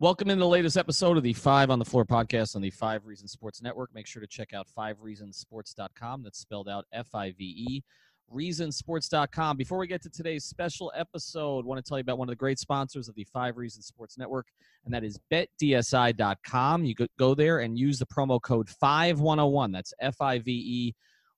Welcome in the latest episode of the Five on the Floor podcast on the Five Reasons Sports Network. Make sure to check out fivereasonsports.com. That's spelled out F I V E. Reasonsports.com. Before we get to today's special episode, I want to tell you about one of the great sponsors of the Five Reasons Sports Network, and that is betdsi.com. You go there and use the promo code 5101. That's F I V E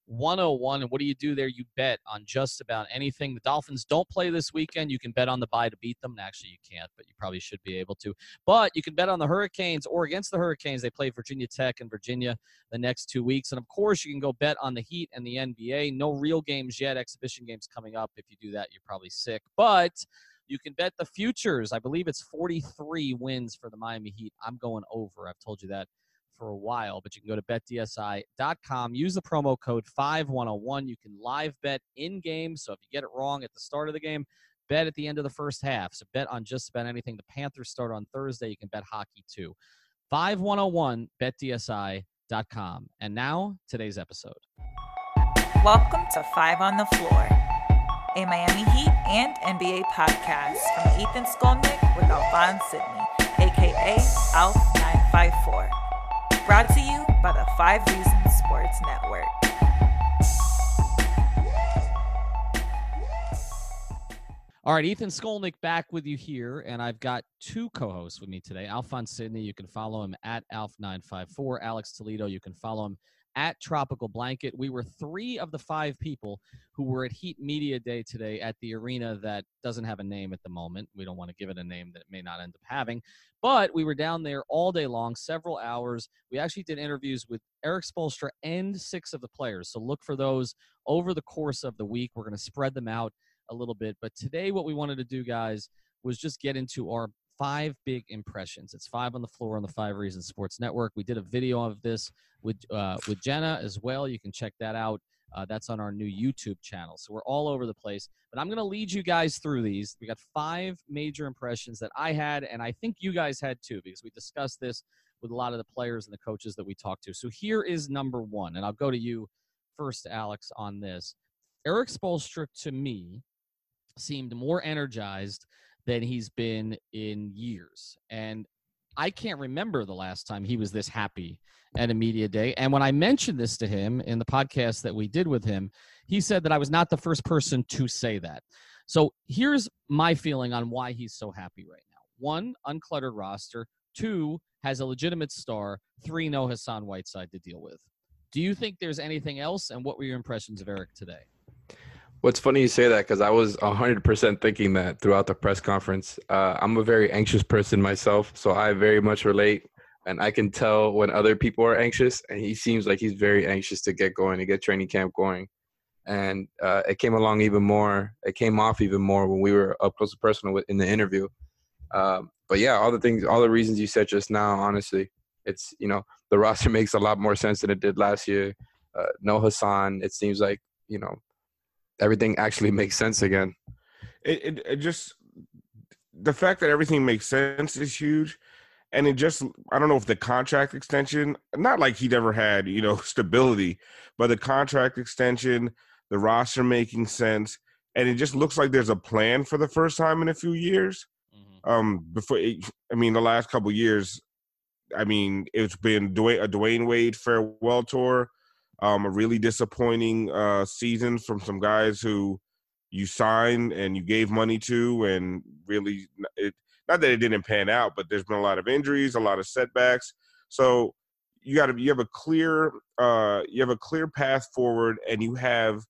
101. And what do you do there? You bet on just about anything. The Dolphins don't play this weekend. You can bet on the bye to beat them. Actually, you can't, but you probably should be able to. But you can bet on the Hurricanes or against the Hurricanes. They play Virginia Tech and Virginia the next two weeks. And of course, you can go bet on the Heat and the NBA. No real games yet. Exhibition games coming up. If you do that, you're probably sick. But you can bet the futures. I believe it's 43 wins for the Miami Heat. I'm going over. I've told you that for a while, but you can go to betdsi.com, use the promo code 5101. You can live bet in game. So if you get it wrong at the start of the game, bet at the end of the first half. So bet on just about anything. The Panthers start on Thursday. You can bet hockey too. 5101 betdsi.com. And now, today's episode. Welcome to Five on the Floor, a Miami Heat and NBA podcast from Ethan Skolnick with Alphonse Sydney, aka Alf954. Brought to you by the Five Reasons Sports Network. All right, Ethan Skolnick back with you here, and I've got two co-hosts with me today. Alphonse Sydney, you can follow him at Alf954. Alex Toledo, you can follow him at Tropical Blanket. We were three of the five people who were at Heat Media Day today at the arena that doesn't have a name at the moment. We don't want to give it a name that it may not end up having. But we were down there all day long, several hours. We actually did interviews with Erik Spoelstra and six of the players. So look for those over the course of the week. We're going to spread them out a little bit. But today, what we wanted to do, guys, was just get into our five big impressions. It's five on the floor on the Five Reasons Sports Network. We did a video of this with uh, with Jenna as well. You can check that out. Uh, that's on our new YouTube channel. So we're all over the place. But I'm going to lead you guys through these. We got five major impressions that I had, and I think you guys had too, because we discussed this with a lot of the players and the coaches that we talked to. So here is number one, and I'll go to you first, Alex, on this. Erik Spoelstra, to me, seemed more energized than he's been in years. And I can't remember the last time he was this happy at a media day. And when I mentioned this to him in the podcast that we did with him, he said that I was not the first person to say that. So here's my feeling on why he's so happy right now. One, uncluttered roster. Two, has a legitimate star. Three, no Hassan Whiteside to deal with. Do you think there's anything else? And what were your impressions of Eric today? What's funny you say that because I was 100% thinking that throughout the press conference. Uh, I'm a very anxious person myself, so I very much relate. And I can tell when other people are anxious, and he seems like he's very anxious to get going, to get training camp going. And uh, it came along even more, it came off even more when we were up close and personal in the interview. Um, but yeah, all the things, all the reasons you said just now, honestly, it's, you know, the roster makes a lot more sense than it did last year. Uh, no Hassan, it seems like, you know, everything actually makes sense again. It, it, it just the fact that everything makes sense is huge and it just i don't know if the contract extension not like he'd ever had you know stability but the contract extension the roster making sense and it just looks like there's a plan for the first time in a few years mm-hmm. um before i mean the last couple years i mean it's been dwyane, a Dwyane wade farewell tour um, a really disappointing uh, season from some guys who you signed and you gave money to, and really, it, not that it didn't pan out, but there's been a lot of injuries, a lot of setbacks. So you got to you have a clear uh, you have a clear path forward, and you have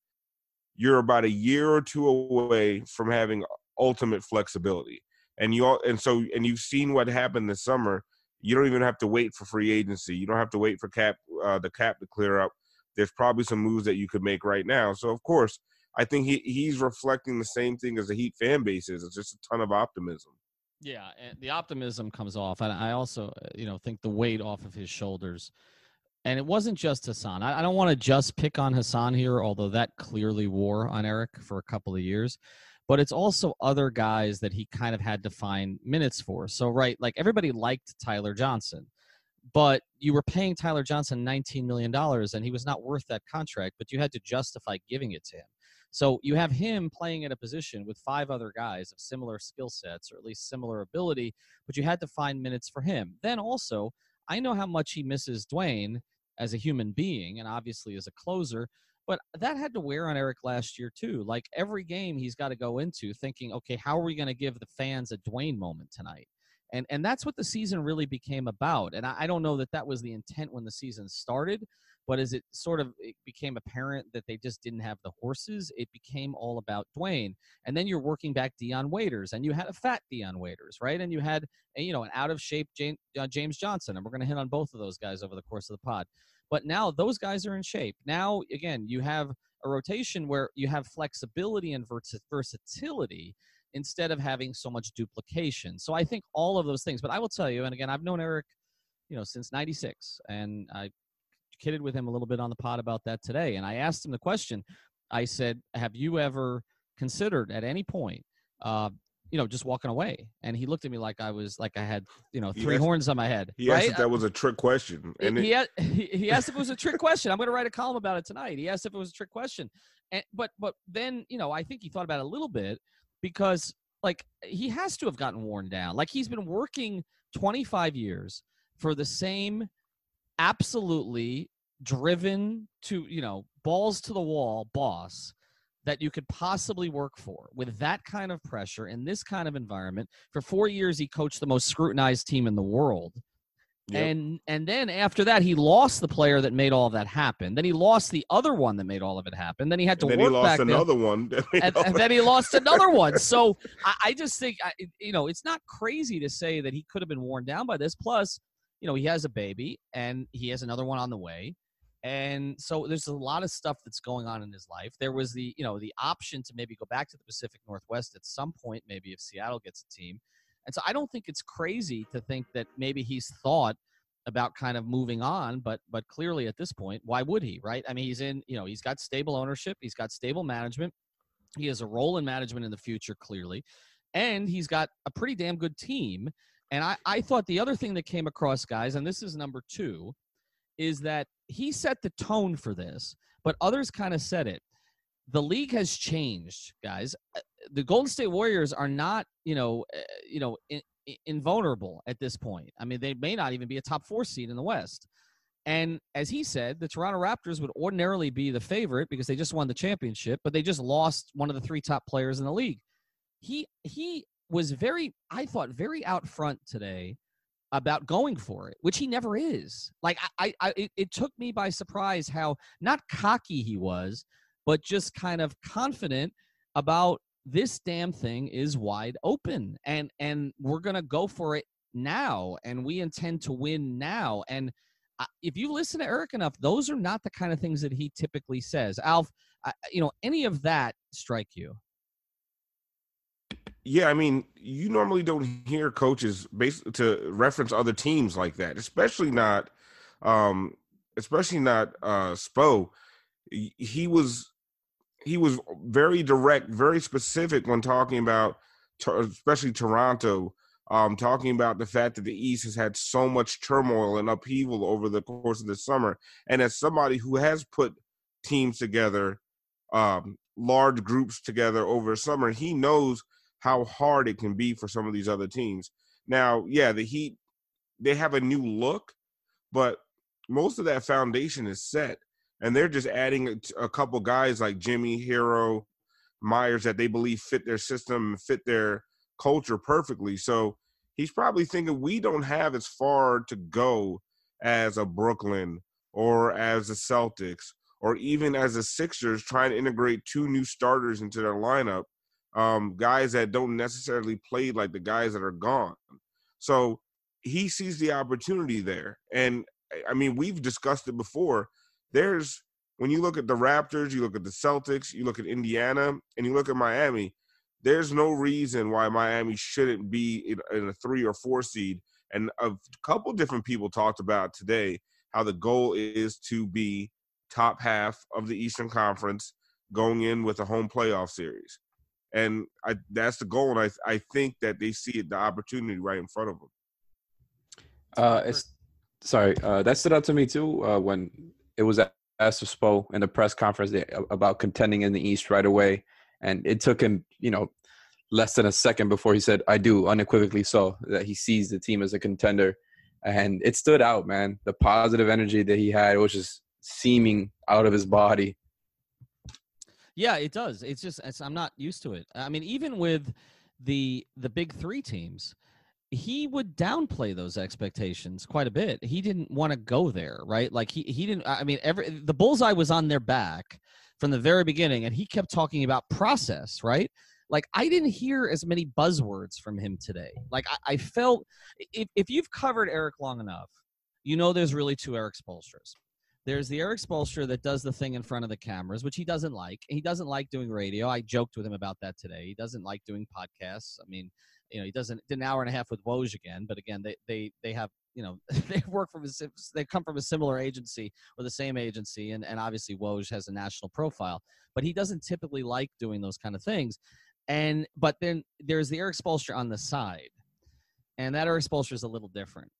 you're about a year or two away from having ultimate flexibility. And you all, and so and you've seen what happened this summer. You don't even have to wait for free agency. You don't have to wait for cap uh, the cap to clear up there's probably some moves that you could make right now. So of course, I think he he's reflecting the same thing as the Heat fan base is. It's just a ton of optimism. Yeah, and the optimism comes off, and I also, uh, you know, think the weight off of his shoulders. And it wasn't just Hassan. I, I don't want to just pick on Hassan here, although that clearly wore on Eric for a couple of years. But it's also other guys that he kind of had to find minutes for. So, right, like everybody liked Tyler Johnson, but you were paying Tyler Johnson $19 million, and he was not worth that contract, but you had to justify giving it to him. So you have him playing in a position with five other guys of similar skill sets or at least similar ability, but you had to find minutes for him. Then also, I know how much he misses Dwyane as a human being and obviously as a closer, but that had to wear on Eric last year too. Like every game he's got to go into thinking, okay, how are we going to give the fans a Dwyane moment tonight? And and that's what the season really became about. And I, I don't know that that was the intent when the season started, but as it sort of it became apparent that they just didn't have the horses, it became all about Dwyane. And then you're working back Dion Waiters, and you had a fat Dion Waiters, right? And you had a, you know an out of shape James, uh, James Johnson, and we're going to hit on both of those guys over the course of the pod. But now those guys are in shape. Now again, you have a rotation where you have flexibility and vers- versatility instead of having so much duplication. So I think all of those things. But I will tell you, and again, I've known Eric, you know, since '96, and I kidded with him a little bit on the pod about that today. And I asked him the question. I said, "Have you ever considered at any point, uh, you know, just walking away?" And he looked at me like I was like I had, you know, three asked- horns on my head. He right? asked if that was a trick question, and he, it, he, he he asked if it was a trick question. I'm going to write a column about it tonight. He asked if it was a trick question, and but but then you know I think he thought about it a little bit because like he has to have gotten worn down. Like he's been working 25 years for the same absolutely driven to you know balls to the wall boss that you could possibly work for with that kind of pressure in this kind of environment for four years he coached the most scrutinized team in the world Yep. and and then after that he lost the player that made all of that happen then he lost the other one that made all of it happen then he had to and then he lost back there another one. and, and then he lost another one. So I, I just think, I, you know, it's not crazy to say that he could have been worn down by this. Plus, you know, he has a baby and he has another one on the way. And so there's a lot of stuff that's going on in his life. There was the, you know, the option to maybe go back to the Pacific Northwest at some point, maybe if Seattle gets a team. And so I don't think it's crazy to think that maybe he's thought about kind of moving on, but but clearly at this point, why would he, right? I mean, he's in, you know, he's got stable ownership, he's got stable management, he has a role in management in the future, clearly, and he's got a pretty damn good team. And I, I thought the other thing that came across, guys, and this is number two, is that he set the tone for this, but others kind of said it. The league has changed, guys. The Golden State Warriors are not, you know, uh, you know, in, in- invulnerable at this point. I mean, they may not even be a top four seed in the West. And as he said, the Toronto Raptors would ordinarily be the favorite because they just won the championship, but they just lost one of the three top players in the league. He he was very, I thought, very out front today about going for it, which he never is. Like I, I, I it, it took me by surprise how not cocky he was, but just kind of confident about this damn thing is wide open, and and we're gonna go for it now, and we intend to win now, and if you listen to Eric enough, those are not the kind of things that he typically says. Alf, you know, any of that strike you? Yeah, I mean, you normally don't hear coaches base to reference other teams like that, especially not, um, especially not uh, Spo. He was he was very direct, very specific when talking about, especially Toronto, um, talking about the fact that the East has had so much turmoil and upheaval over the course of the summer, and as somebody who has put teams together, um, large groups together over summer, he knows how hard it can be for some of these other teams. Now, yeah, the Heat they have a new look, but most of that foundation is set, and they're just adding a, a couple guys like Jimmy Herro, Meyers that they believe fit their system fit their culture perfectly. So he's probably thinking we don't have as far to go as a Brooklyn or as the Celtics or even as the Sixers trying to integrate two new starters into their lineup um, guys that don't necessarily play like the guys that are gone. So he sees the opportunity there. And I mean, we've discussed it before. There's when you look at the Raptors, you look at the Celtics, you look at Indiana, and you look at Miami, there's no reason why Miami shouldn't be in, a three or four seed. And a couple different people talked about today how the goal is to be top half of the Eastern Conference going in with a home playoff series. And I, that's the goal. And I, I think that they see it, the opportunity right in front of them. Uh, it's sorry. Uh, that stood out to me too uh, when it was asked of Spo in the press conference eh, about contending in the East right away, and it took him, you know, less than a second before he said, "I do," unequivocally so that he sees the team as a contender, and it stood out, man. The positive energy that he had was just seeming out of his body. Yeah, it does. It's just it's, I'm not used to it. I mean, even with the the big three teams, he would downplay those expectations quite a bit. He didn't want to go there, right? Like he he didn't. I mean, every the bullseye was on their back from the very beginning, and he kept talking about process, right? Like I didn't hear as many buzzwords from him today. Like I, I felt if if you've covered Eric long enough, you know there's really two Erik Spoelstras. There's the Erik Spoelstra that does the thing in front of the cameras, which he doesn't like. He doesn't like doing radio. I joked with him about that today. He doesn't like doing podcasts. I mean, you know, he doesn't did an hour and a half with Woj again, but again, they they they have you know they work from they come from a similar agency or the same agency, and and obviously Woj has a national profile, but he doesn't typically like doing those kind of things. And but then there's the Erik Spoelstra on the side, and that Erik Spoelstra is a little different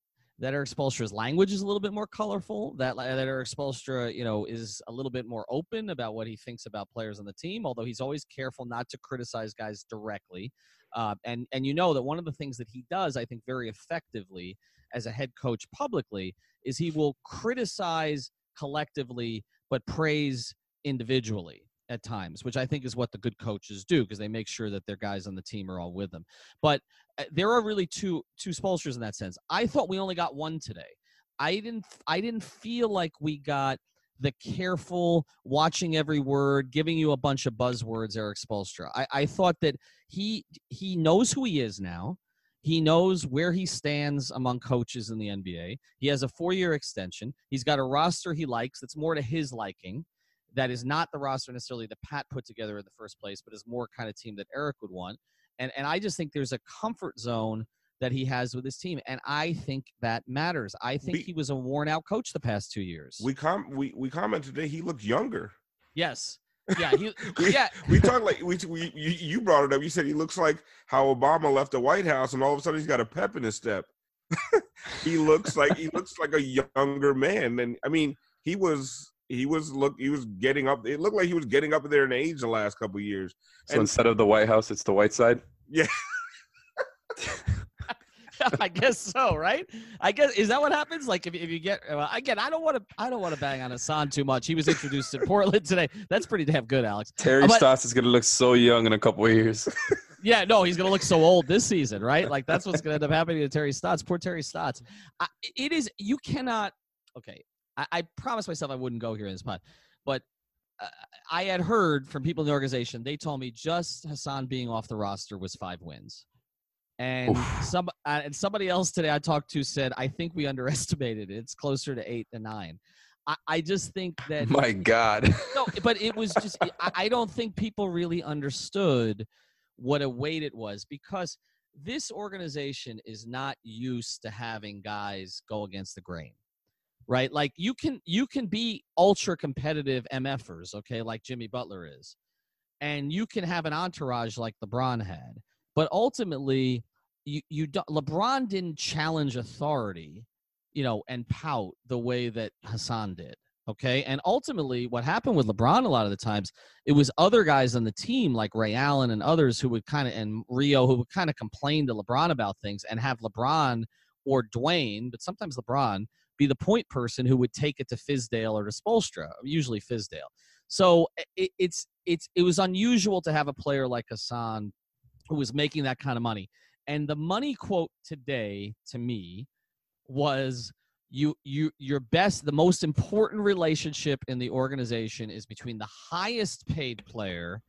that Erik Spoelstra's language is a little bit more colorful. That that Erik Spoelstra, you know, is a little bit more open about what he thinks about players on the team. Although he's always careful not to criticize guys directly. Uh, and and you know that one of the things that he does, I think, very effectively as a head coach publicly, is he will criticize collectively but praise individually at times, which I think is what the good coaches do because they make sure that their guys on the team are all with them. But Uh, there are really two two Spoelstras in that sense. I thought we only got one today. I didn't I didn't feel like we got the careful watching every word, giving you a bunch of buzzwords, Erik Spoelstra. I, I thought that he he knows who he is now. He knows where he stands among coaches in the NBA. He has a four-year extension. He's got a roster he likes that's more to his liking that is not the roster necessarily that Pat put together in the first place, but is more kind of team that Eric would want. And and I just think there's a comfort zone that he has with his team, and I think that matters. I think we, he was a worn out coach the past two years. We com we we commented today he looked younger. Yes. Yeah, he, we, yeah. we talked like we, we you, you brought it up. You said he looks like how Obama left the White House, and all of a sudden he's got a pep in his step. he looks like he looks like a younger man, and I mean he was he was look he was getting up. It looked like he was getting up there in age the last couple years. So and, instead of the White House, it's the White Side. Yeah. I guess so, right? I guess is that what happens? Like if, if you get well, again, I don't want to I don't want to bang on Hassan too much. He was introduced in Portland today. That's pretty damn good, Alex. Terry but, Stotts is going to look so young in a couple of years. yeah, no, he's going to look so old this season, right? Like that's what's going to end up happening to Terry Stotts. Poor Terry Stotts. I, it is you cannot. Okay, I, I promised myself I wouldn't go here in this pod, but uh, I had heard from people in the organization. They told me just Hassan being off the roster was five wins, and some uh, and somebody else today I talked to said I think we underestimated it. It's closer to eight to nine. I, I just think that my God. no, but it was just I, I don't think people really understood what a weight it was because this organization is not used to having guys go against the grain right? Like you can you can be ultra competitive MFers, okay, like Jimmy Butler is, and you can have an entourage like LeBron had, but ultimately, you you don't, LeBron didn't challenge authority, you know, and pout the way that Hassan did. Okay. And ultimately, what happened with LeBron a lot of the times, it was other guys on the team like Ray Allen and others who would kind of, and Rio, who would kind of complain to LeBron about things and have LeBron or Dwyane, but sometimes LeBron, be the point person who would take it to Fizdale or to Spoelstra, usually Fizdale. So it, it's it's it was unusual to have a player like Hassan who was making that kind of money. And the money quote today to me was you you your best the most important relationship in the organization is between the highest paid player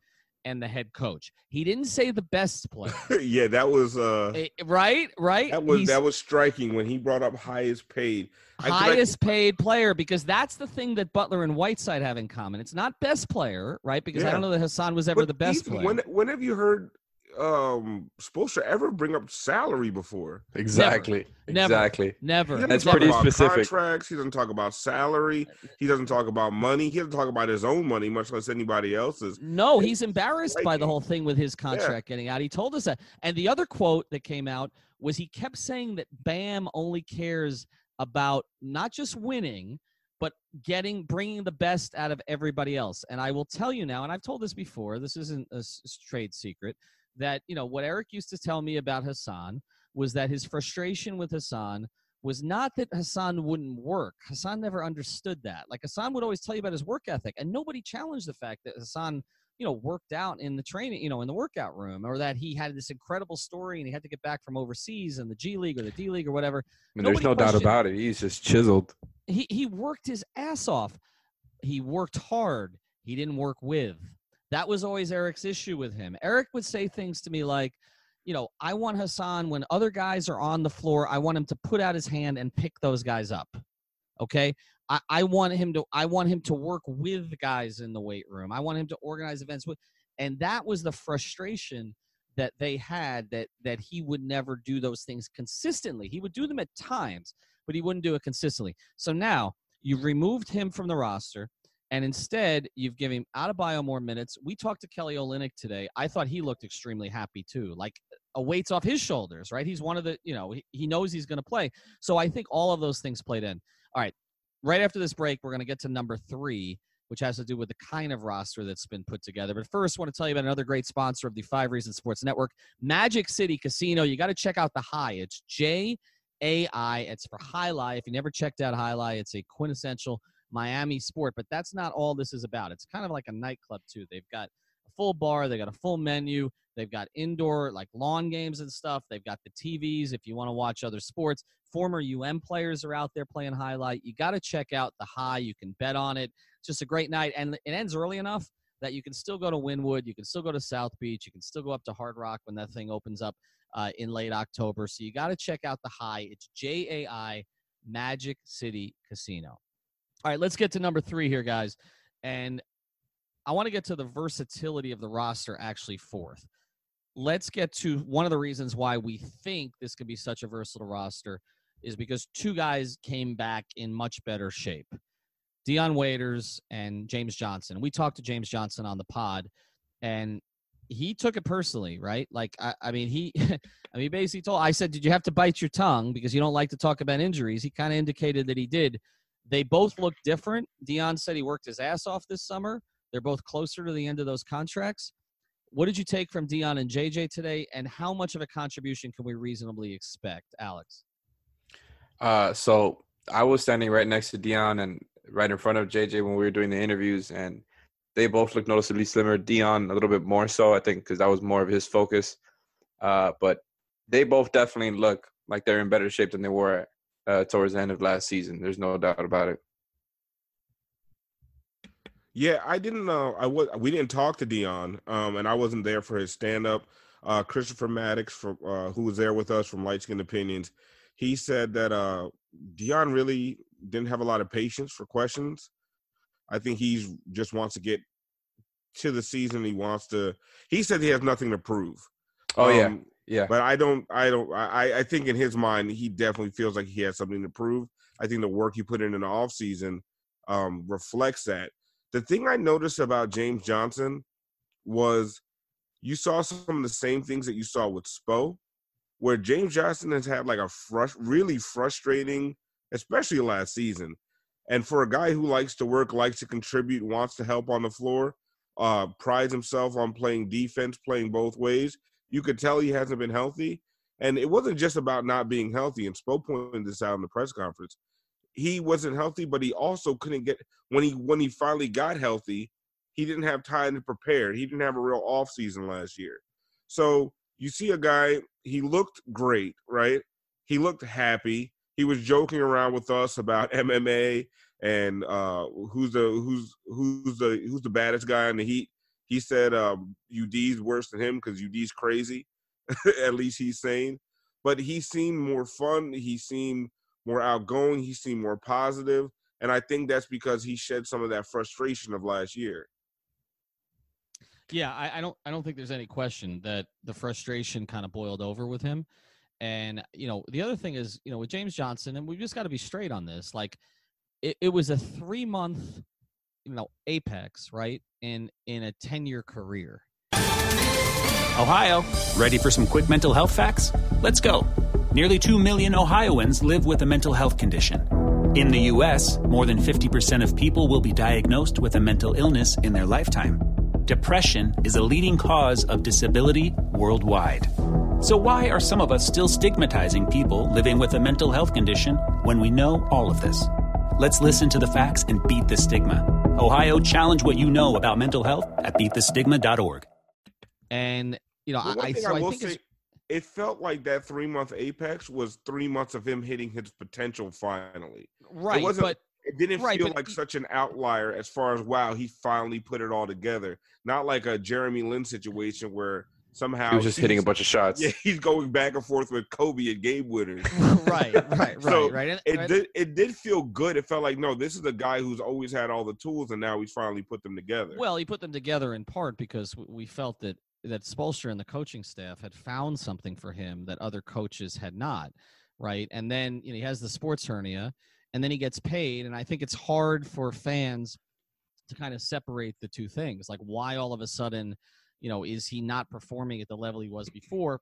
and the head coach. He didn't say the best player. yeah, that was uh eh, right, right. That was He's, that was striking when he brought up highest paid. Highest I, paid player because that's the thing that Butler and Whiteside have in common. It's not best player, right? Because yeah. I don't know that Hassan was ever but the best player. When when have you heard um Spoelstra ever bring up salary before. Exactly. Never. Exactly. Never. He That's talk pretty about specific. Contracts. He doesn't talk about salary. He doesn't talk about money. He doesn't talk about his own money, much less anybody else's. No, he's embarrassed by the whole thing with his contract getting out. He told us that. And the other quote that came out was he kept saying that Bam only cares about not just winning, but getting bringing the best out of everybody else. And I will tell you now, and I've told this before. This isn't a trade secret. That you know what Eric used to tell me about Hassan was that his frustration with Hassan was not that Hassan wouldn't work. Hassan never understood that. Like Hassan would always tell you about his work ethic, and nobody challenged the fact that Hassan, you know, worked out in the training, you know, in the workout room, or that he had this incredible story and he had to get back from overseas in the G League or the D League or whatever. I mean, there's no doubt about it. He's just chiseled. He he worked his ass off. He worked hard. He didn't work with. That was always Eric's issue with him. Eric would say things to me like, you know, I want Hassan when other guys are on the floor, I want him to put out his hand and pick those guys up. Okay. I, I want him to I want him to work with guys in the weight room. I want him to organize events with and that was the frustration that they had that that he would never do those things consistently. He would do them at times, but he wouldn't do it consistently. So now you've removed him from the roster. And instead, you've given Adebayo more minutes. We talked to Kelly Olynyk today. I thought he looked extremely happy too. Like a weight's off his shoulders, right? He's one of the, you know, he, he knows he's going to play. So I think all of those things played in. All right. Right after this break, we're going to get to number three, which has to do with the kind of roster that's been put together. But first, I want to tell you about another great sponsor of the Five Reasons Sports Network, Magic City Casino. You got to check out the Jai. It's J A I. It's for Jai-Alai. If you never checked out Jai-Alai, it's a quintessential Miami sport. But that's not all this is about. It's kind of like a nightclub too. They've got a full bar. They got a full menu. They've got indoor like lawn games and stuff. They've got the TVs if you want to watch other sports. Former UM players are out there playing jai-alai. You got to check out the Jai. You can bet on it. It's just a great night, and it ends early enough that you can still go to Wynwood. You can still go to South Beach. You can still go up to Hard Rock when that thing opens up uh, in late October. So you got to check out the Jai. It's J A I Magic City Casino. All right, let's get to number three here, guys. And I want to get to the versatility of the roster actually fourth. Let's get to one of the reasons why we think this could be such a versatile roster is because two guys came back in much better shape. Dion Waiters and James Johnson. We talked to James Johnson on the pod, and he took it personally, right? Like, I, I mean, he, I mean, basically told. I said, "Did you have to bite your tongue because you don't like to talk about injuries?" He kind of indicated that he did. They both look different. Dion said he worked his ass off this summer. They're both closer to the end of those contracts. What did you take from Dion and JJ today, and how much of a contribution can we reasonably expect, Alex? Uh, so I was standing right next to Dion and right in front of JJ when we were doing the interviews, and they both looked noticeably slimmer. Dion a little bit more so, I think, because that was more of his focus. Uh, but they both definitely look like they're in better shape than they were uh, towards the end of last season. There's no doubt about it. Yeah, I didn't know. I was. We didn't talk to Dion, um, and I wasn't there for his stand up. Uh, Christopher Maddox, from uh, who was there with us from Light Skin Opinions, he said that uh, Dion really didn't have a lot of patience for questions. I think he's just wants to get to the season. He wants to. He said he has nothing to prove. Oh Um, yeah. But I don't. I don't. I. I think in his mind, he definitely feels like he has something to prove. I think the work he put in in the off season um, reflects that. The thing I noticed about James Johnson was you saw some of the same things that you saw with Spo, where James Johnson has had like a frus- really frustrating, especially last season. And for a guy who likes to work, likes to contribute, wants to help on the floor, uh, prides himself on playing defense, playing both ways, you could tell he hasn't been healthy. And it wasn't just about not being healthy. And Spo pointed this out in the press conference. He wasn't healthy, but he also couldn't get when he when he finally got healthy, he didn't have time to prepare. He didn't have a real off season last year. So you see a guy, he looked great, right? He looked happy. He was joking around with us about MMA and uh, who's the who's who's the who's the baddest guy in the heat. He said um, UD's worse than him because UD's crazy. At least he's sane. But he seemed more fun. He seemed more outgoing. He seemed more positive. and I think that's because he shed some of that frustration of last year. Yeah, I, I don't I don't think there's any question that the frustration kind of boiled over with him. And you know, the other thing is, you know, with James Johnson, and we've just got to be straight on this. Like, it, it was a three month, you know, apex, right? In in a ten year career. Ohio, ready for some quick mental health facts? Let's go. Nearly 2 million Ohioans live with a mental health condition. In the U.S., more than 50% of people will be diagnosed with a mental illness in their lifetime. Depression is a leading cause of disability worldwide. So, why are some of us still stigmatizing people living with a mental health condition when we know all of this? Let's listen to the facts and beat the stigma. Ohio, challenge what you know about mental health at beatthestigma.org. And you know, Well, I, I, so I I will think say, it felt like that three month apex was three months of him hitting his potential finally. right, It wasn't- but It didn't Right, feel but like he- such an outlier as far as wow, he finally put it all together. Not like a Jeremy Lin situation where somehow He was just hitting a bunch of shots. Yeah, he's going back and forth with Kobe and game winners. right, right, right, So, right. And, It and- did. It did feel good. It felt like no, this is a guy who's always had all the tools, and now he's finally put them together. Well, he put them together in part because we felt that that Spoelstra and the coaching staff had found something for him that other coaches had not, right? And then you know he has the sports hernia, and then he gets paid, and I think it's hard for fans to kind of separate the two things. Like, why all of a sudden, you know, is he not performing at the level he was before?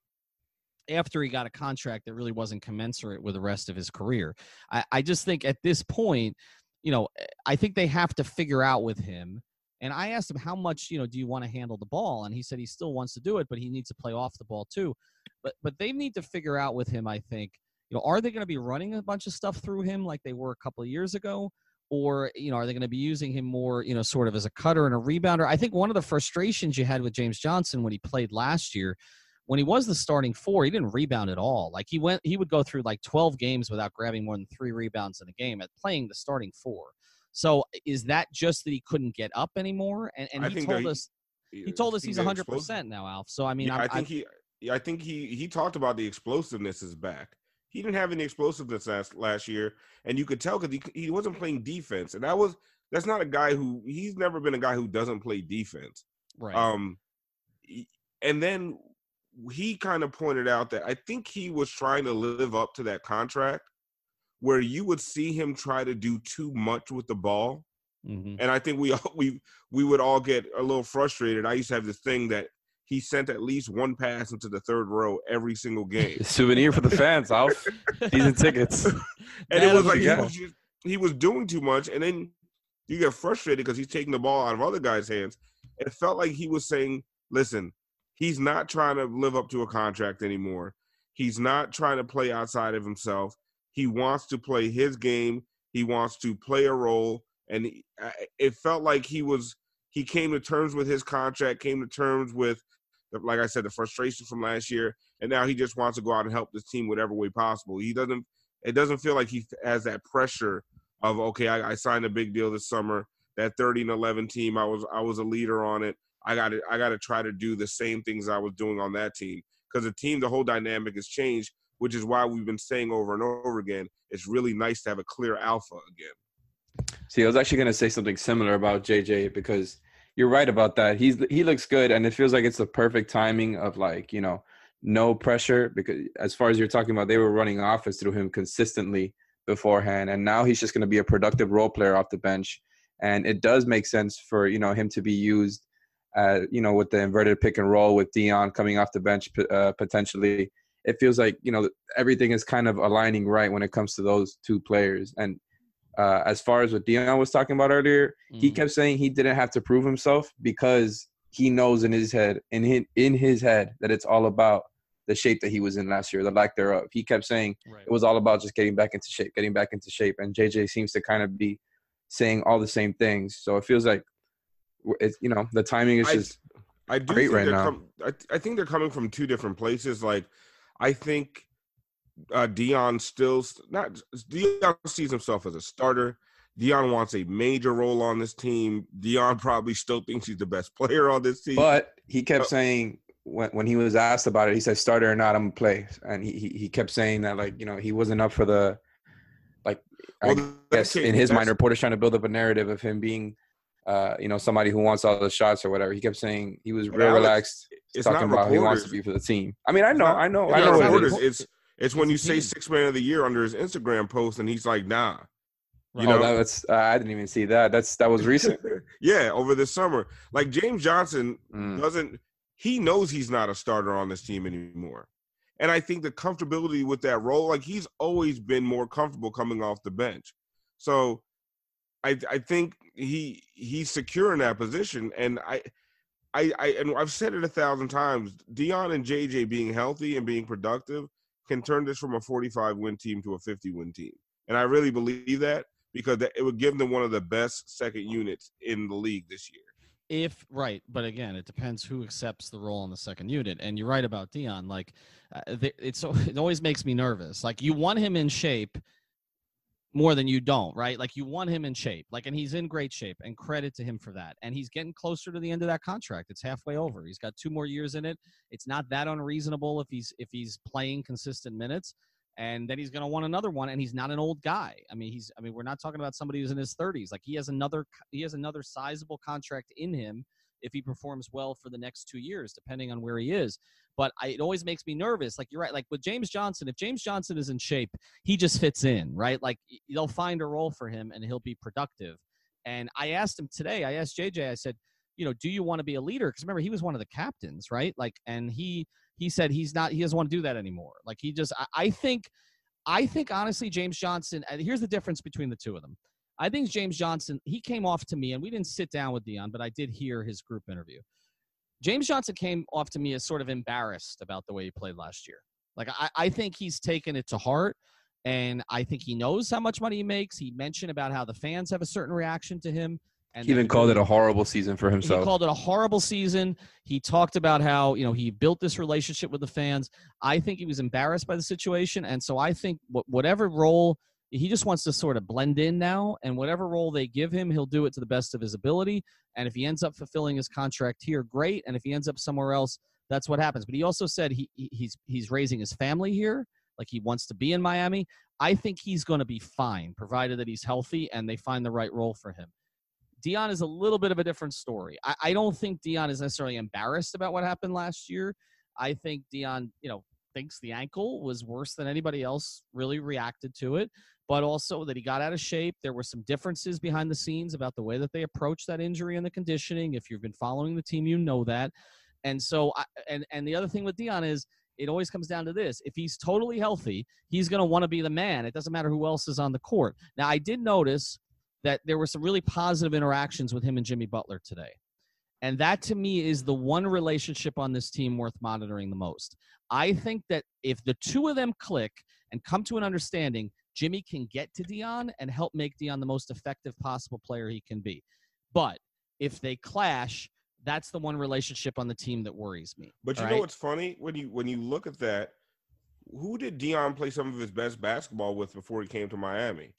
After he got a contract that really wasn't commensurate with the rest of his career, I, I just think at this point, you know, eh, I think they have to figure out with him and I asked him how much, you know, do you want to handle the ball? And he said he still wants to do it, but he needs to play off the ball too. But but they need to figure out with him, I think, you know, are they going to be running a bunch of stuff through him like they were a couple of years ago? Or, you know, are they going to be using him more, you know, sort of as a cutter and a rebounder? I think one of the frustrations you had with James Johnson when he played last year, when he was the starting four, he didn't rebound at all. Like he went he would go through like 12 games without grabbing more than three rebounds in a game at playing the starting four. So is that just that he couldn't get up anymore? And and he told us he told us he's that 100 explosive- percent now, Alf. So I mean, yeah, I think he. yeah, I think he he talked about the explosiveness is back. He didn't have any explosiveness last last year, and you could tell because he he wasn't playing defense, and that was that's not a guy who he's never been a guy who doesn't play defense. right. Um, and then he kind of pointed out that I think he was trying to live up to that contract, where you would see him try to do too much with the ball, Mhm. and I think we all we we would all get a little frustrated. I used to have this thing that he sent at least one pass into the third row every single game, Souvenir for the fans, Alf. Season tickets. and That it was like he was, just, he was doing too much, and then you get frustrated because he's taking the ball out of other guys' hands. It felt like he was saying, "Listen, he's not trying to live up to a contract anymore. He's not trying to play outside of himself. He wants to play his game. He wants to play a role." And he- it felt like he was he came to terms with his contract, came to terms with, the- like I said, the frustration from last year, and now he just wants to go out and help this team whatever way possible. He doesn't. It doesn't feel like he has that pressure of okay, I, I signed a big deal this summer. That 30 and 11 team, I was I was a leader on it. I got to I got to try to do the same things I was doing on that team because the team, the whole dynamic has changed, which is why we've been saying over and over again, it's really nice to have a clear alpha again. See, I was actually gonna say something similar about JJ because you're right about that. He's he looks good, and it feels like it's the perfect timing of like you know no pressure because as far as you're talking about, they were running offense through him consistently beforehand, and now he's just gonna be a productive role player off the bench, and it does make sense for you know him to be used, uh, you know, with the inverted pick and roll with Dion coming off the bench uh, potentially. It feels like you know everything is kind of aligning right when it comes to those two players, and uh, as far as what Dion was talking about earlier, he Mhm. kept saying he didn't have to prove himself because he knows in his head, in his, in his head, that it's all about the shape that he was in last year, the lack thereof. He kept saying Right. it was all about just getting back into shape, getting back into shape, and JJ seems to kind of be saying all the same things. So it feels like it's you know the timing is I- just I do Great think right now. com- I, I think they're coming from two different places. Like, I think uh, Dion still not Dion sees himself as a starter. Dion wants a major role on this team. Dion probably still thinks he's the best player on this team. But he kept Uh, saying when when he was asked about it, he said starter or not, I'm gonna play, and he he, he kept saying that like you know he wasn't up for the like I Well, that guess in his mind, reporters trying to build up a narrative of him being uh, you know, somebody who wants all the shots or whatever. He kept saying he was real Alex, relaxed, talking about he wants to be for the team. I mean, I know, not- I know, I know it reporters. It's it's when you say six man of the year under his Instagram post, and he's like, nah. You oh, know, that was uh, I didn't even see that. That's that was recent. yeah, over the summer. Like James Johnson Mm. doesn't he knows he's not a starter on this team anymore. And I think the comfortability with that role, like he's always been more comfortable coming off the bench. So I I think he he's secure in that position. And I I, I and I've said it a thousand times, Dion and JJ being healthy and being productive can turn this from a 45 win team to a 50 win team. And I really believe that because it would give them one of the best second units in the league this year. if right but again it depends who accepts the role in the second unit and you're right about dion like uh, it's it always makes me nervous like you want him in shape more than you don't right? Like you want him in shape like and he's in great shape and credit to him for that and he's getting closer to the end of that contract it's halfway over he's got two more years in it it's not that unreasonable if he's if he's playing consistent minutes and then he's going to want another one and he's not an old guy i mean he's i mean we're not talking about somebody who's in his 30s like he has another he has another sizable contract in him if he performs well for the next two years depending on where he is but I, it always makes me nervous like you're right like with james johnson if james johnson is in shape he just fits in right? Like they'll find a role for him and he'll be productive. And i asked him today i asked jj i said you know do you want to be a leader? Because remember he was one of the captains right? Like and he he said he's not he doesn't want to do that anymore. Like he just i, I think i think honestly james johnson and here's the difference between the two of them. I think james johnson he came off to me and we didn't sit down with dion but i did hear his group interview james johnson came off to me as sort of embarrassed about the way he played last year like i, I think he's taken it to heart and i think he knows how much money he makes he mentioned about how the fans have a certain reaction to him and He even called it a horrible season for himself. he called it a horrible season. He talked about how you know he built this relationship with the fans. I think he was embarrassed by the situation, and so I think whatever role he just wants to sort of blend in now, and whatever role they give him, he'll do it to the best of his ability. And if he ends up fulfilling his contract here, great. And if he ends up somewhere else, that's what happens. But he also said he he- he's he's raising his family here, like he wants to be in Miami. I think he's going to be fine, provided that he's healthy and they find the right role for him. Dion is a little bit of a different story. I, I don't think Dion is necessarily embarrassed about what happened last year. I think Dion, you know, thinks the ankle was worse than anybody else really reacted to it, but also that he got out of shape. There were some differences behind the scenes about the way that they approached that injury and the conditioning. If you've been following the team, you know that. And so, I, and and the other thing with Dion is it always comes down to this: if he's totally healthy, he's going to want to be the man. It doesn't matter who else is on the court. Now, I did notice that there were some really positive interactions with him and Jimmy Butler today. And that to me is the one relationship on this team worth monitoring the most. I think that if the two of them click and come to an understanding, Jimmy can get to Dion and help make Dion the most effective possible player he can be. But if they clash, that's the one relationship on the team that worries me. But you all know what's funny when you when you look at that, who did Dion play some of his best basketball with before he came to Miami?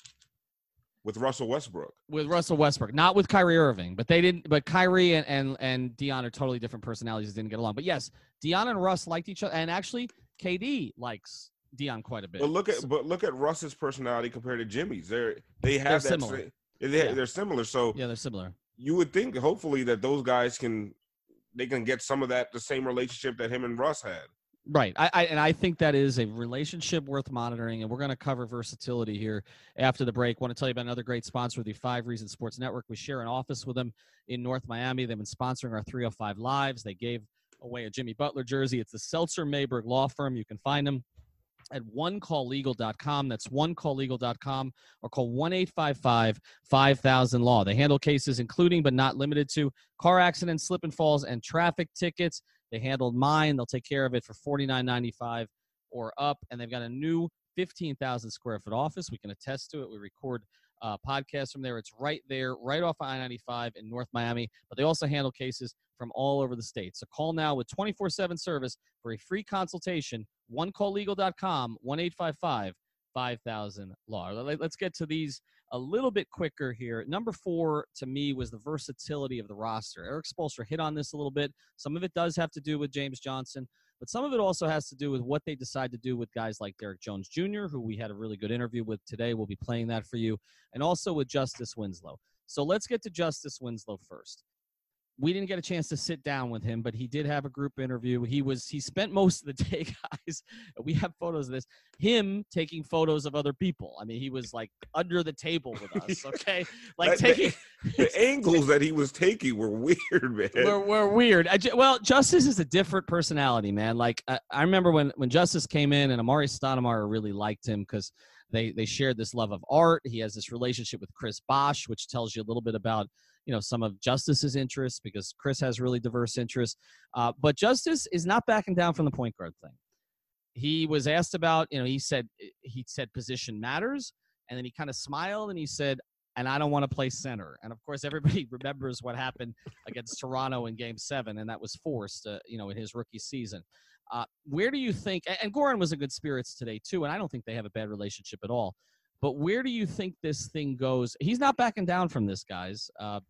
With Russell Westbrook. with Russell Westbrook, not with Kyrie Irving, but they didn't. But Kyrie and and, and Dion are totally different personalities. Didn't get along. But yes, Dion and Russ liked each other, and actually, KD likes Dion quite a bit. But look at So- but look at Russ's personality compared to Jimmy's. They're they They're have that similar. same- they, Yeah. they're similar. So yeah, they're similar. you would think hopefully that those guys can they can get some of that the same relationship that him and Russ had. Right. I, I and I think that is a relationship worth monitoring, and we're going to cover versatility here after the break. want to tell you about another great sponsor, the Five Reasons Sports Network. We share an office with them in North Miami. They've been sponsoring our 305 lives. They gave away a Jimmy Butler jersey. It's the Seltzer Mayberg Law Firm. You can find them at onecalllegal.com. That's onecalllegal.com or call 1 855 5000 Law. They handle cases including but not limited to car accidents, slip and falls, and traffic tickets. They handled mine. They'll take care of it for $49.95 or up. And they've got a new 15,000 square foot office. We can attest to it. We record uh, podcasts from there. It's right there, right off I 95 in North Miami. But they also handle cases from all over the state. So call now with 24 7 service for a free consultation. OneCallLegal.com, 1 855 5000 Law. Let- Let's get to these a little bit quicker here. Number four to me was the versatility of the roster. Erik Spoelstra hit on this a little bit. Some of it does have to do with James Johnson, but some of it also has to do with what they decide to do with guys like Derrick Jones Jr., who we had a really good interview with today. We'll be playing that for you, and also with Justice Winslow. So let's get to Justice Winslow first we didn't get a chance to sit down with him, but he did have a group interview. He was he spent most of the day, guys. We have photos of this. Him taking photos of other people. I mean, he was like under the table with us. Okay, like That- taking the, the angles that he was taking were weird, man. we're, we're weird. I well, Justice is a different personality, man. Like I, I remember when when Justice came in, and Amar'e Stoudemire really liked him because they they shared this love of art. He has this relationship with Chris Bosh, which tells you a little bit about you know some of Justice's interests because Chris has really diverse interests. Uh, but Justice is not backing down from the point guard thing. He was asked about, you know, he said he said position matters, and then he kind of smiled and he said, and I don't want to play center. And of course, everybody remembers what happened against Toronto in Game Seven, and that was forced, uh, you know, in his rookie season. Uh, where do you think? And, and Goran was in good spirits today too, and I don't think they have a bad relationship at all. But where do you think this thing goes? He's not backing down from this, guys. Uh,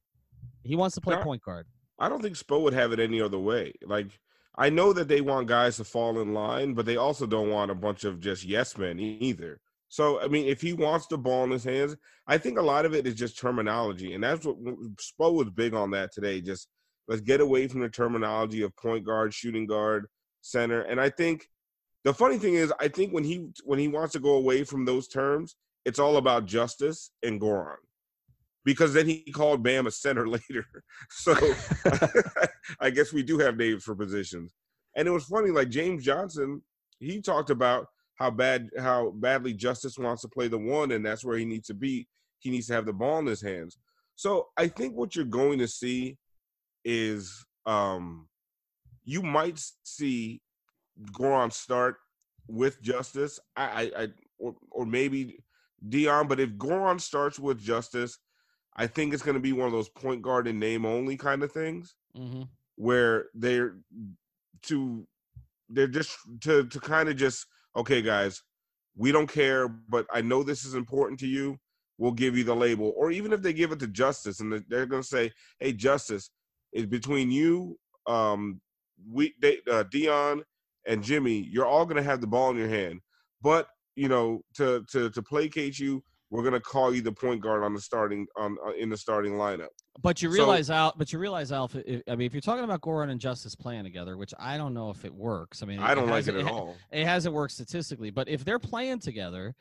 he wants to play No. point guard. I don't think Spo would have it any other way. Like I know that they want guys to fall in line, but they also don't want a bunch of just yes men either. So I mean, if he wants the ball in his hands, I think a lot of it is just terminology, and that's what Spo was big on that today. Just let's get away from the terminology of point guard, shooting guard, center, and I think the funny thing is, I think when he when he wants to go away from those terms, it's all about justice and Goran. Because then he called Bam a center later. So I guess we do have names for positions. And it was funny, like James Johnson, he talked about how bad how badly Justice wants to play the one, and that's where he needs to be. He needs to have the ball in his hands. So I think what you're going to see is um you might see Goran start with Justice. I, I, I or, or maybe Dion, but if Goran starts with Justice, I think it's going to be one of those point guard and name only kind of things Mm-hmm. where they're to they're just to to kind of just okay guys we don't care but i know this is important to you we'll give you the label or even if they give it to justice and they're- going to say hey justice is between you um we they, uh, dion and jimmy you're all going to have the ball in your hand but you know to to to placate you we're going to call you the point guard on the starting on uh, in the starting lineup But you So- realize, Al. But you realize, Alf. If, I mean, if you're talking about Goran and Justice playing together, which I don't know if it works. I mean, i don't like it at all It hasn't worked statistically, but if they're playing together,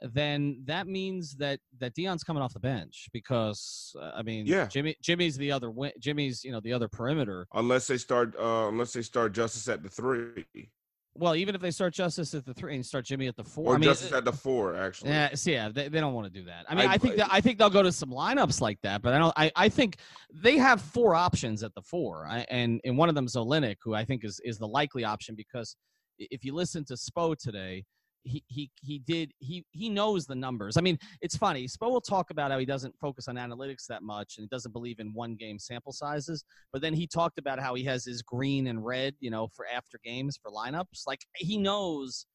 then that means that that Dion's coming off the bench because uh, I mean, Yeah. Jimmy Jimmy's the other Jimmy's you know the other perimeter. unless they start uh unless they start justice at the three Well, even if they start Justice at the three and start Jimmy at the four, or I mean, justice uh, at the four actually Yeah, so yeah, they, they don't want to do that. I mean, I, I- think that I think they'll go to some lineups like that, but I don't. I, I think they have four options at the four, I, and and one of them is Olynyk, who I think is is the likely option because if you listen to Spo today, he he he did he he knows the numbers. I mean, it's funny. Spo will talk about how he doesn't focus on analytics that much and he doesn't believe in one game sample sizes. But then he talked about how he has his green and red, you know, for after games for lineups. Like he knows.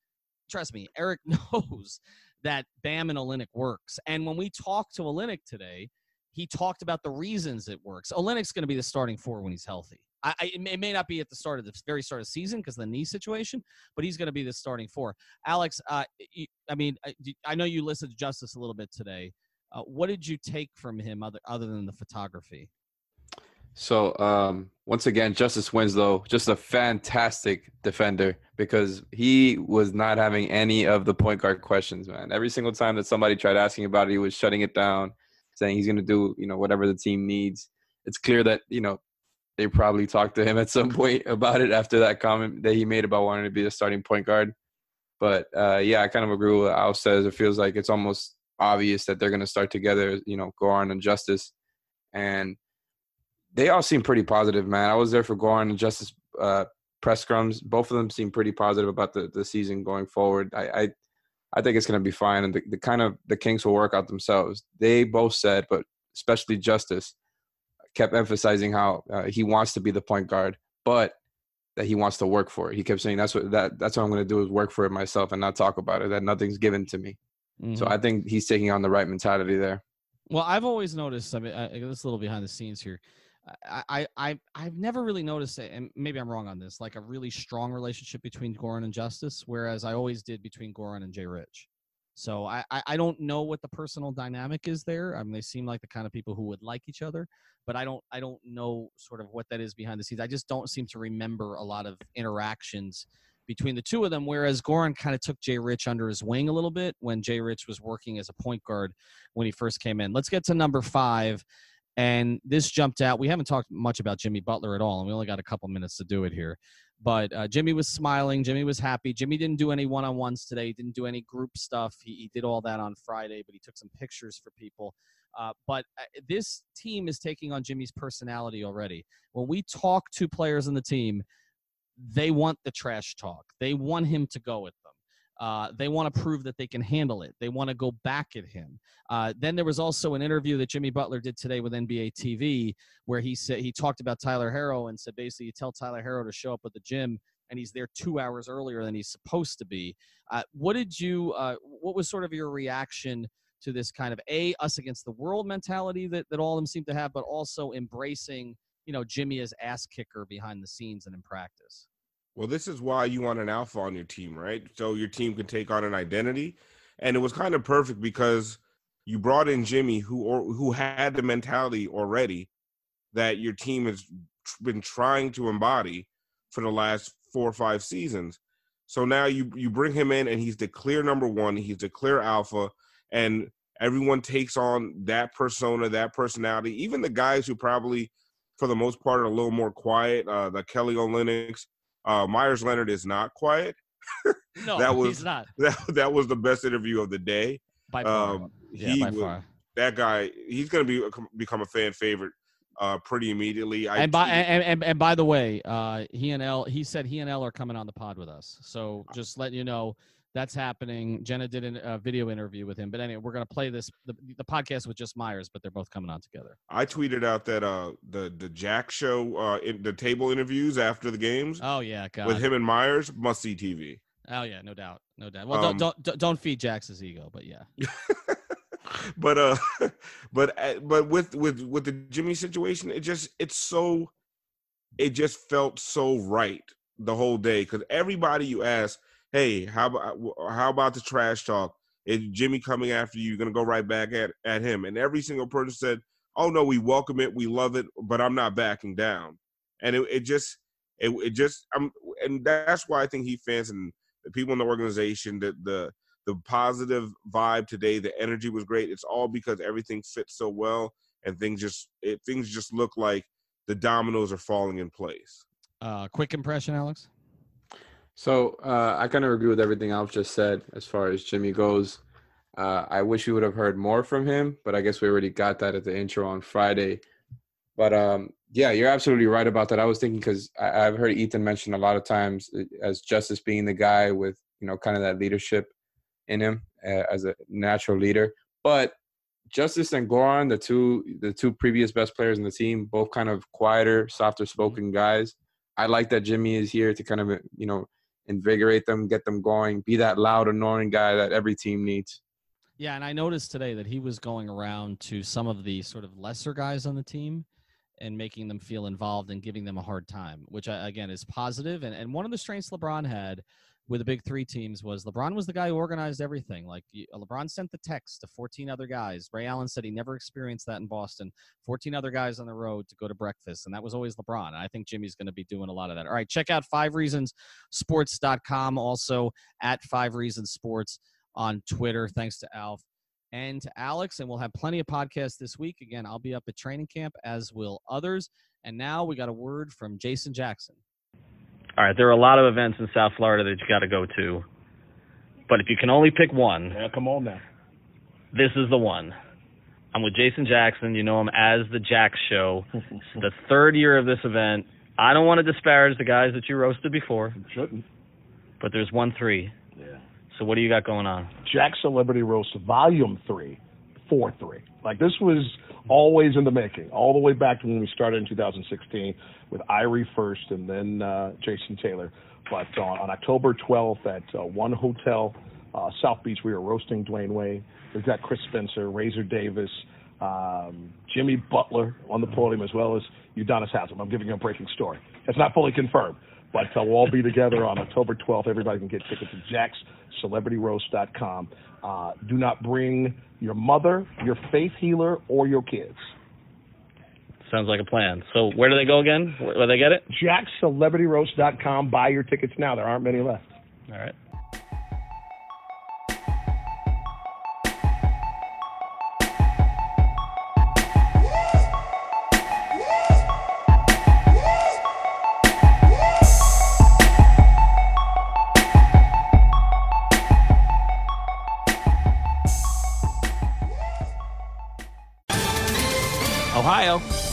Trust me, Erik knows that Bam and Olynyk works. And when we talked to Olynyk today, he talked about the reasons it works. Olynyk's going to be the starting four when he's healthy. I, I, it may- not be at the start of the very start of the season because the knee situation, but he's going to be the starting four. Alex, uh, I mean, I, I know you listened to Justice a little bit today. Uh, what did you take from him other other than the photography? So um, once again, Justice Winslow, just a fantastic defender because he was not having any of the point guard questions, man. Every single time that somebody tried asking about it, he was shutting it down, saying he's going to do, you know, whatever the team needs. It's clear that you know they probably talked to him at some point about it after that comment that he made about wanting to be the starting point guard. But uh, yeah, I kind of agree with what Al says. It feels like it's almost obvious that they're going to start together. You know, Goran and Justice, and they all seem pretty positive, man. I was there for Goran and Justice uh, press scrums. Both of them seem pretty positive about the, the season going forward. I, I I think it's going to be fine, and the, the kind of the Kings will work out themselves. They both said, but especially Justice kept emphasizing how uh, he wants to be the point guard, but that he wants to work for it. He kept saying that's what that that's what I'm going to do is work for it myself and not talk about it. That nothing's given to me. So Mhm. I think he's taking on the right mentality there. Well, I've always noticed. I mean, I, this is a little behind the scenes here. I, I, I, I've never really noticed it, and maybe I'm wrong on this, like a really strong relationship between Goran and Justice, whereas I always did between Goran and Jay Rich. So I, I, don't know what the personal dynamic is there. I mean, they seem like the kind of people who would like each other, but I don't I don't know sort of what that is behind the scenes. I just don't seem to remember a lot of interactions between the two of them. Whereas Goran kind of took Jay Rich under his wing a little bit when Jay Rich was working as a point guard when he first came in. Let's get to number five. And this jumped out. We haven't talked much about Jimmy Butler at all, and we only got a couple minutes to do it here. But uh, Jimmy was smiling. Jimmy was happy. Jimmy didn't do any one on ones today. He didn't do any group stuff. He, he did all that on Friday, but he took some pictures for people. Uh, but uh, this team is taking on Jimmy's personality already. When we talk to players in the team, they want the trash talk. They want him to go with. Uh, they want to prove that they can handle it. They want to go back at him. Uh, then there was also an interview that Jimmy Butler did today with NBA TV where he said he talked about Tyler Herro and said basically you tell Tyler Herro to show up at the gym and he's there two hours earlier than he's supposed to be. Uh, what did you? Uh, what was sort of your reaction to this kind of a us against the world mentality that that all of them seem to have, but also embracing you know Jimmy as ass kicker behind the scenes and in practice? Well, this is why you want an alpha on your team, right? So your team can take on an identity. And it was kind of perfect because you brought in Jimmy, who or who had the mentality already that your team has been trying to embody for the last four or five seasons. So now you you bring him in, and he's the clear number one. He's the clear alpha, and everyone takes on that persona, that personality. Even the guys who probably, for the most part, are a little more quiet. Uh, the Kelly Olynyk's, uh, Meyers Leonard is not quiet. No, that was he's not that, that was the best interview of the day. by far. Um, yeah, by was- far. That guy, he's going to be become a fan favorite uh, pretty immediately. I and by and, and, and by the way, uh, he and L he said he and L are coming on the pod with us. So just letting you know that's happening. Jenna did a uh, video interview with him, but anyway, we're gonna play this the, the podcast with just Meyers, but they're both coming on together. I tweeted out that uh, the the Jack show, uh, in the table interviews after the games Oh yeah, God. with him and Meyers, must see TV. Oh yeah, no doubt, no doubt. Well, Um, don't, don't don't feed Jax's ego, but yeah. but uh, but uh, but with with with the Jimmy situation, it just it's so, it just felt so right the whole day because everybody you ask, hey, how about uh, uh, how about the trash talk? Is Jimmy coming after you? You're gonna go right back at at him, and every single person said, oh no, we welcome it, we love it, but I'm not backing down, and it, it just it, it just I'm and that's why I think he fans and the people in the organization that the the positive vibe today, the energy was great. It's all because everything fits so well, and things just it, things just look like the dominoes are falling in place. Uh, quick impression, Alex. So uh, I kind of agree with everything Alf just said as far as Jimmy goes. Uh, I wish we would have heard more from him, but I guess we already got that at the intro on Friday. But um, yeah, you're absolutely right about that. I was thinking because I've heard Ethan mention a lot of times uh, as Justice being the guy with you know kind of that leadership in him uh, as a natural leader. But Justice and Goran, the two the two previous best players in the team, both kind of quieter, softer spoken guys. I like that Jimmy is here to kind of you know invigorate them, get them going, be that loud, annoying guy that every team needs. Yeah, and I noticed today that he was going around to some of the sort of lesser guys on the team and making them feel involved and giving them a hard time, which I, again is positive. And and one of the strengths LeBron had with the big three teams was LeBron was the guy who organized everything. Like uh, LeBron sent the text to 14 other guys. Ray Allen said he never experienced that in Boston. 14 other guys on the road to go to breakfast, and that was always LeBron. I think Jimmy's going to be doing a lot of that. All right, check out Five Reasons Sports.com, also at Five Reasons Sports on Twitter. Thanks to Alf and to Alex. And we'll have plenty of podcasts this week. Again, I'll be up at training camp, as will others. And now we got a word from Jason Jackson. All right, there are a lot of events in South Florida that you got to go to, but if you can only pick one, Yeah, come on now. this is the one. I'm with Jason Jackson. You know him as the Jack Show. It's the third year of this event. I don't want to disparage the guys that you roasted before, Shouldn't. but there's one three. Yeah. So what do you got going on? Jack Celebrity Roast Volume 3, 4 3. Like, this was always in the making, all the way back to when we started in 2016 with Irie first and then uh, Jason Taylor. But on, on October 12th at uh, One Hotel, uh, South Beach, we were roasting Dwyane Wade. We've got Chris Spencer, Razor Davis, um, Jimmy Butler on the podium, as well as Udonis Haslem. I'm giving you a breaking story. It's not fully confirmed. But uh, we'll all be together on October 12th. Everybody can get tickets at jackscelebrityroast.com. Uh, do not bring your mother, your faith healer, or your kids. Sounds like a plan. So where do they go again? Where, where they get it? jackscelebrityroast.com. Buy your tickets now. There aren't many left. All right.